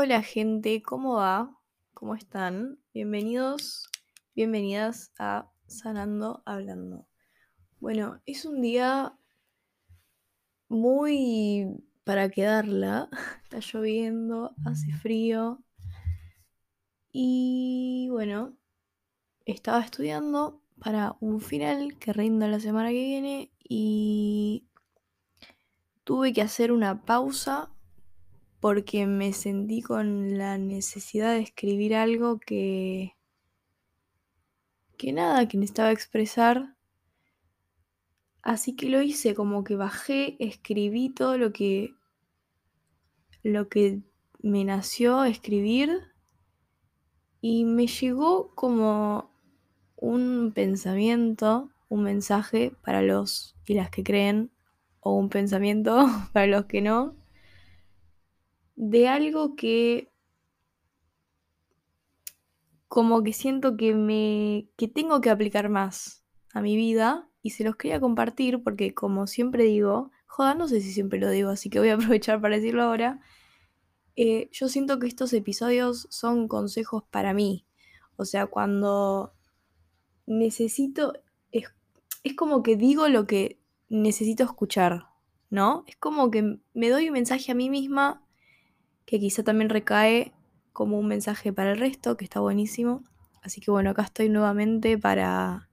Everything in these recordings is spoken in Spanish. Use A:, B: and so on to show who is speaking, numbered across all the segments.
A: Hola gente, ¿cómo va? ¿Cómo están? Bienvenidos, bienvenidas a Sanando Hablando. Bueno, es un día muy para quedarla. Está lloviendo, hace frío. Y bueno, estaba estudiando para un final que rindo la semana que viene y tuve que hacer una pausa porque me sentí con la necesidad de escribir algo que que nada, que necesitaba expresar. Así que lo hice, como que bajé, escribí todo lo que lo que me nació escribir y me llegó como un pensamiento, un mensaje para los y las que creen o un pensamiento para los que no de algo que como que siento que me que tengo que aplicar más a mi vida y se los quería compartir porque como siempre digo, joda, no sé si siempre lo digo, así que voy a aprovechar para decirlo ahora. Eh, yo siento que estos episodios son consejos para mí. O sea, cuando necesito, es, es como que digo lo que necesito escuchar, ¿no? Es como que me doy un mensaje a mí misma que quizá también recae como un mensaje para el resto, que está buenísimo. Así que bueno, acá estoy nuevamente para,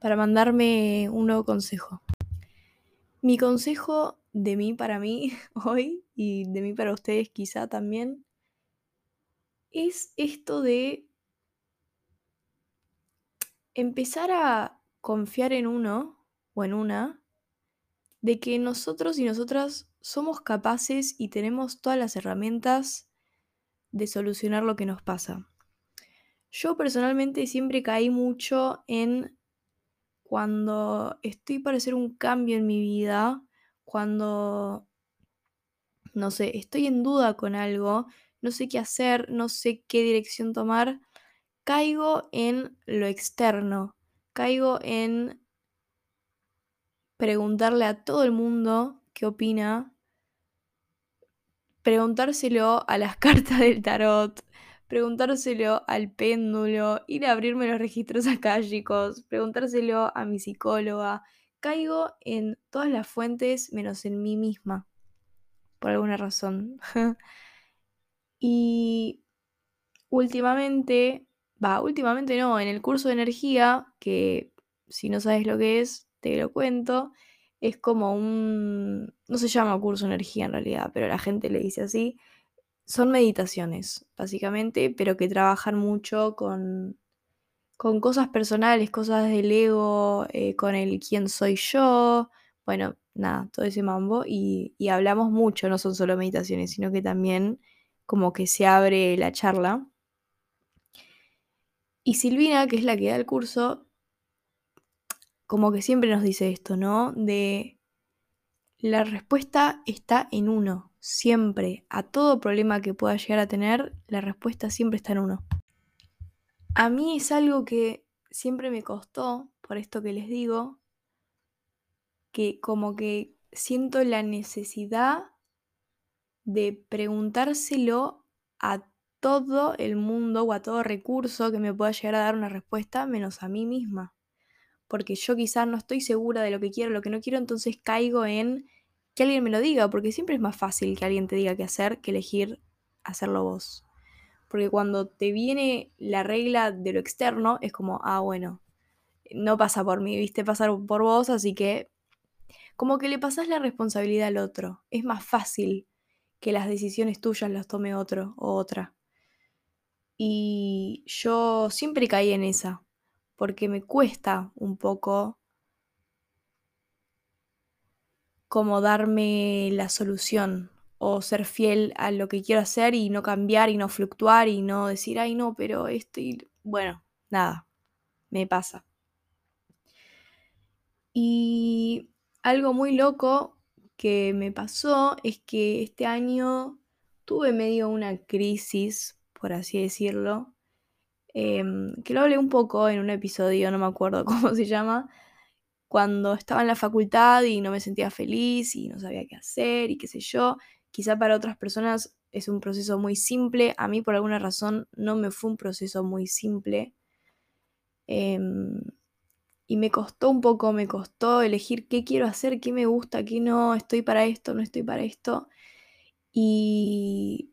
A: para mandarme un nuevo consejo. Mi consejo de mí para mí hoy y de mí para ustedes quizá también es esto de empezar a confiar en uno o en una de que nosotros y nosotras somos capaces y tenemos todas las herramientas de solucionar lo que nos pasa. Yo personalmente siempre caí mucho en cuando estoy para hacer un cambio en mi vida, cuando, no sé, estoy en duda con algo, no sé qué hacer, no sé qué dirección tomar, caigo en lo externo, caigo en preguntarle a todo el mundo qué opina, preguntárselo a las cartas del tarot, preguntárselo al péndulo, ir a abrirme los registros chicos, preguntárselo a mi psicóloga. Caigo en todas las fuentes menos en mí misma, por alguna razón. y últimamente, va, últimamente no, en el curso de energía, que si no sabes lo que es, te lo cuento, es como un, no se llama curso energía en realidad, pero la gente le dice así, son meditaciones, básicamente, pero que trabajan mucho con, con cosas personales, cosas del ego, eh, con el quién soy yo, bueno, nada, todo ese mambo, y, y hablamos mucho, no son solo meditaciones, sino que también como que se abre la charla. Y Silvina, que es la que da el curso, como que siempre nos dice esto, ¿no? De la respuesta está en uno, siempre. A todo problema que pueda llegar a tener, la respuesta siempre está en uno. A mí es algo que siempre me costó, por esto que les digo, que como que siento la necesidad de preguntárselo a todo el mundo o a todo recurso que me pueda llegar a dar una respuesta menos a mí misma porque yo quizás no estoy segura de lo que quiero, lo que no quiero, entonces caigo en que alguien me lo diga, porque siempre es más fácil que alguien te diga qué hacer que elegir hacerlo vos. Porque cuando te viene la regla de lo externo, es como, ah, bueno, no pasa por mí, viste pasar por vos, así que como que le pasás la responsabilidad al otro. Es más fácil que las decisiones tuyas las tome otro o otra. Y yo siempre caí en esa, porque me cuesta un poco como darme la solución o ser fiel a lo que quiero hacer y no cambiar y no fluctuar y no decir, ay no, pero estoy, bueno, nada, me pasa. Y algo muy loco que me pasó es que este año tuve medio una crisis, por así decirlo, Em, que lo hablé un poco en un episodio, no me acuerdo cómo se llama, cuando estaba en la facultad y no me sentía feliz y no sabía qué hacer y qué sé yo. Quizá para otras personas es un proceso muy simple. A mí por alguna razón no me fue un proceso muy simple. Em, y me costó un poco, me costó elegir qué quiero hacer, qué me gusta, qué no, estoy para esto, no estoy para esto. Y...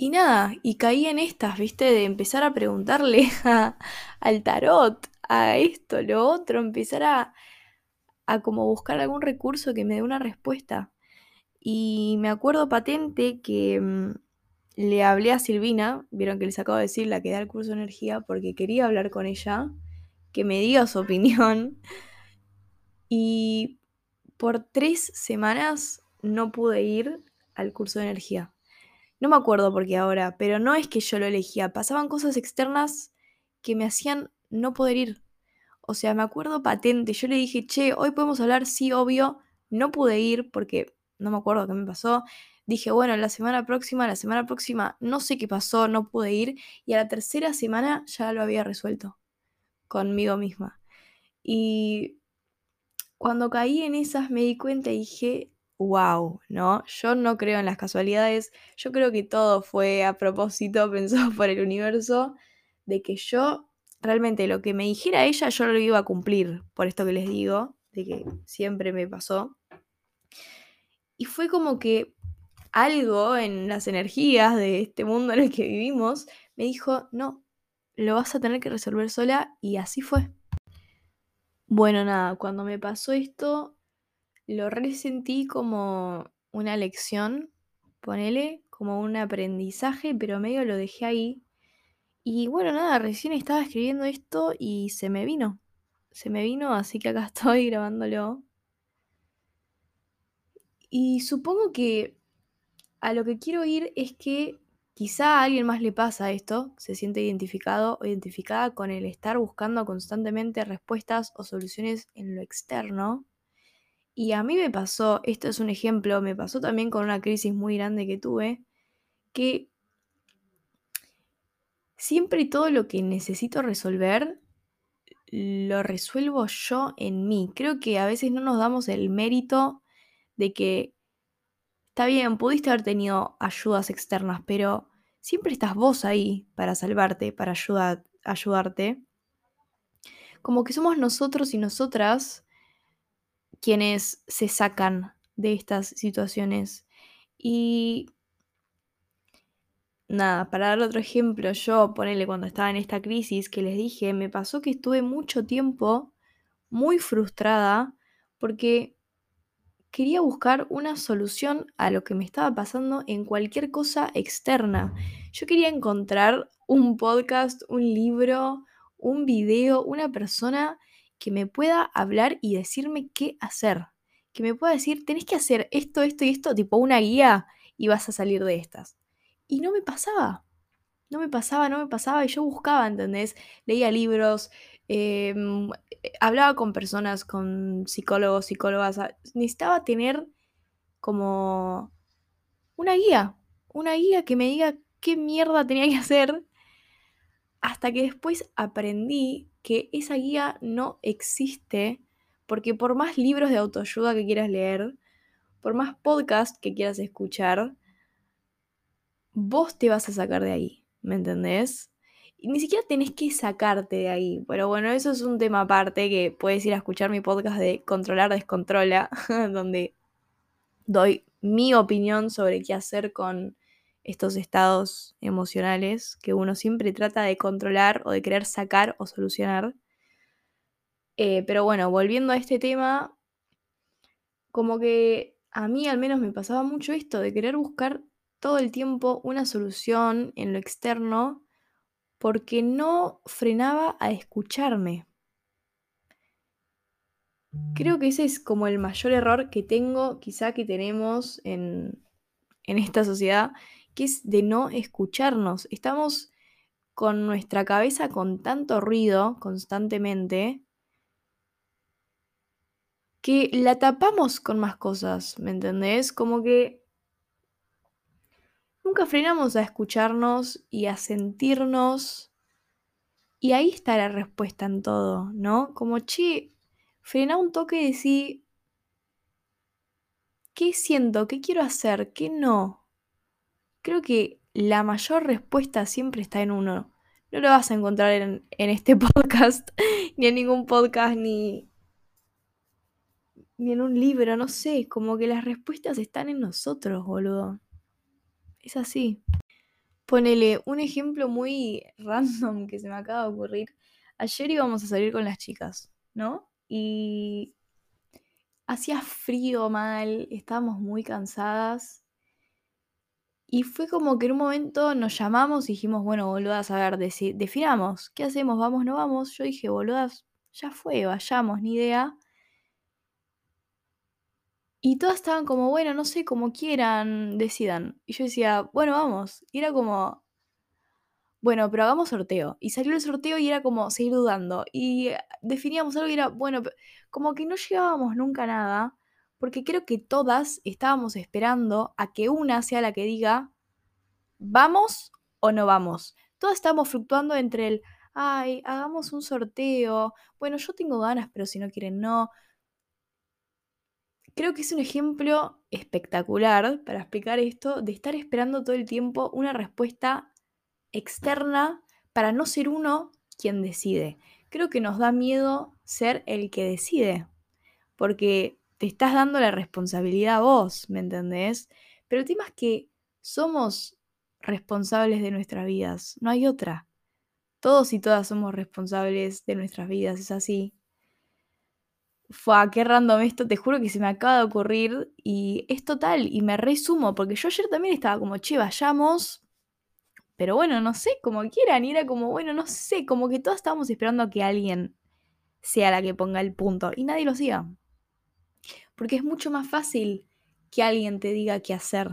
A: Y nada, y caí en estas, viste, de empezar a preguntarle al tarot, a esto, lo otro, empezar a, a como buscar algún recurso que me dé una respuesta. Y me acuerdo patente que mm, le hablé a Silvina, vieron que les acabo de decir la que da el curso de energía, porque quería hablar con ella, que me diga su opinión. Y por tres semanas no pude ir al curso de energía. No me acuerdo por qué ahora, pero no es que yo lo elegía, pasaban cosas externas que me hacían no poder ir. O sea, me acuerdo patente, yo le dije, che, hoy podemos hablar, sí, obvio, no pude ir porque no me acuerdo qué me pasó. Dije, bueno, la semana próxima, la semana próxima, no sé qué pasó, no pude ir. Y a la tercera semana ya lo había resuelto conmigo misma. Y cuando caí en esas me di cuenta y dije, wow, ¿no? Yo no creo en las casualidades, yo creo que todo fue a propósito, pensado por el universo, de que yo realmente lo que me dijera ella yo lo iba a cumplir, por esto que les digo, de que siempre me pasó. Y fue como que algo en las energías de este mundo en el que vivimos me dijo, no, lo vas a tener que resolver sola y así fue. Bueno, nada, cuando me pasó esto, lo resentí como una lección, ponele, como un aprendizaje, pero medio lo dejé ahí. Y bueno, nada, recién estaba escribiendo esto y se me vino. Se me vino, así que acá estoy grabándolo. Y supongo que a lo que quiero ir es que quizá a alguien más le pasa esto, se siente identificado o identificada con el estar buscando constantemente respuestas o soluciones en lo externo. Y a mí me pasó, esto es un ejemplo, me pasó también con una crisis muy grande que tuve, que siempre todo lo que necesito resolver lo resuelvo yo en mí. Creo que a veces no nos damos el mérito de que está bien, pudiste haber tenido ayudas externas, pero siempre estás vos ahí para salvarte, para ayudar, ayudarte. Como que somos nosotros y nosotras quienes se sacan de estas situaciones. Y nada, para dar otro ejemplo, yo ponele cuando estaba en esta crisis que les dije, me pasó que estuve mucho tiempo muy frustrada porque quería buscar una solución a lo que me estaba pasando en cualquier cosa externa. Yo quería encontrar un podcast, un libro, un video, una persona que me pueda hablar y decirme qué hacer. Que me pueda decir, tenés que hacer esto, esto y esto, tipo una guía y vas a salir de estas. Y no me pasaba. No me pasaba, no me pasaba y yo buscaba, ¿entendés? Leía libros, Em, hablaba con personas, con psicólogos, psicólogas. Necesitaba tener como una guía, una guía que me diga qué mierda tenía que hacer. Hasta que después aprendí que esa guía no existe, porque por más libros de autoayuda que quieras leer, por más podcast que quieras escuchar, vos te vas a sacar de ahí, ¿me entendés? Y ni siquiera tenés que sacarte de ahí. Pero bueno, eso es un tema aparte que puedes ir a escuchar mi podcast de Controlar Descontrola, donde doy mi opinión sobre qué hacer con estos estados emocionales que uno siempre trata de controlar o de querer sacar o solucionar. Eh, pero bueno, volviendo a este tema, como que a mí al menos me pasaba mucho esto de querer buscar todo el tiempo una solución en lo externo porque no frenaba a escucharme. Creo que ese es como el mayor error que tengo, quizá que tenemos en, en esta sociedad, que es de no escucharnos. Estamos con nuestra cabeza con tanto ruido constantemente que la tapamos con más cosas, ¿me entendés? Como que nunca frenamos a escucharnos y a sentirnos. Y ahí está la respuesta en todo, ¿no? Como, che, frena un toque y decir, ¿Qué siento? ¿Qué quiero hacer? ¿Qué no? Creo que la mayor respuesta siempre está en uno. No lo vas a encontrar en, en este podcast, ni en ningún podcast, ni, ni en un libro, no sé. Como que las respuestas están en nosotros, boludo. Es así. Ponele un ejemplo muy random que se me acaba de ocurrir. Ayer íbamos a salir con las chicas, ¿no? Y hacía frío mal, estábamos muy cansadas. Y fue como que en un momento nos llamamos y dijimos, bueno, boludas, a ver, definamos, ¿qué hacemos? ¿Vamos, no vamos? Yo dije, boludas, ya fue, vayamos, ni idea. Y todas estaban como, bueno, no sé, como quieran, decidan. Y yo decía, bueno, vamos. Y era como, bueno, pero hagamos sorteo. Y salió el sorteo y era como seguir dudando. Y eh, definíamos algo y era, bueno, como que no llegábamos nunca a nada, porque creo que todas estábamos esperando a que una sea la que diga, ¿vamos o no vamos? Todas estábamos fluctuando entre el, ay, hagamos un sorteo, bueno, yo tengo ganas, pero si no quieren, no. Creo que es un ejemplo espectacular para explicar esto de estar esperando todo el tiempo una respuesta externa para no ser uno quien decide. Creo que nos da miedo ser el que decide, porque te estás dando la responsabilidad a vos, ¿me entendés? Pero el tema es que somos responsables de nuestras vidas, no hay otra. Todos y todas somos responsables de nuestras vidas, es así. Fue, qué random esto, te juro que se me acaba de ocurrir y es total y me resumo porque yo ayer también estaba como, che, vayamos, pero bueno, no sé, como quieran, y era como, bueno, no sé, como que todos estábamos esperando a que alguien sea la que ponga el punto y nadie lo siga. Porque es mucho más fácil que alguien te diga qué hacer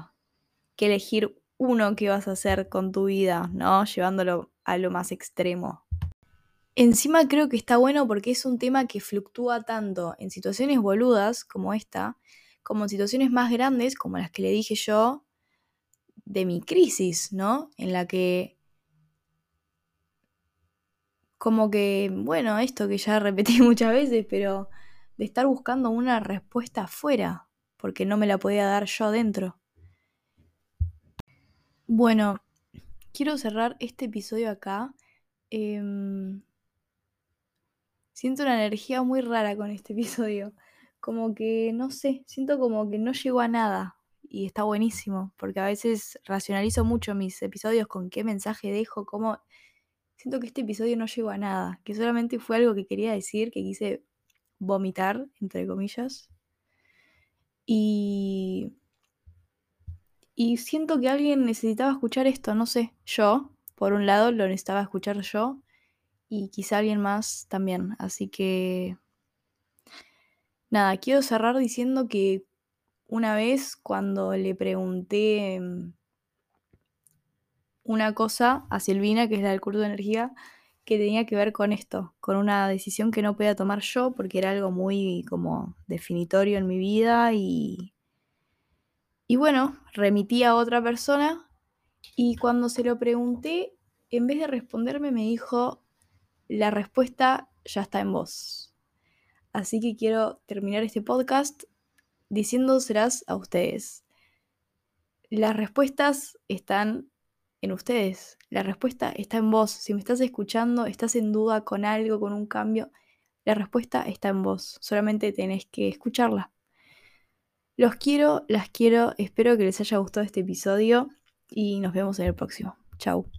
A: que elegir uno que vas a hacer con tu vida, ¿no? Llevándolo a lo más extremo. Encima creo que está bueno porque es un tema que fluctúa tanto en situaciones boludas como esta, como en situaciones más grandes como las que le dije yo de mi crisis, ¿no? En la que como que, bueno, esto que ya repetí muchas veces, pero de estar buscando una respuesta afuera, porque no me la podía dar yo adentro. Bueno, quiero cerrar este episodio acá. Em, Siento una energía muy rara con este episodio. Como que, no sé, siento como que no llegó a nada. Y está buenísimo, porque a veces racionalizo mucho mis episodios con qué mensaje dejo, cómo... Siento que este episodio no llegó a nada, que solamente fue algo que quería decir, que quise vomitar, entre comillas. Y... Y siento que alguien necesitaba escuchar esto, no sé, yo, por un lado, lo necesitaba escuchar yo, y quizá alguien más también. Así que, nada, quiero cerrar diciendo que una vez cuando le pregunté mm, una cosa a Silvina, que es la del curso de energía, que tenía que ver con esto, con una decisión que no podía tomar yo porque era algo muy como definitorio en mi vida y, y bueno, remití a otra persona y cuando se lo pregunté, en vez de responderme me dijo, la respuesta ya está en vos. Así que quiero terminar este podcast diciéndoselas a ustedes. Las respuestas están en ustedes. La respuesta está en vos. Si me estás escuchando, estás en duda con algo, con un cambio, la respuesta está en vos. Solamente tenés que escucharla. Los quiero, las quiero. Espero que les haya gustado este episodio y nos vemos en el próximo. Chau.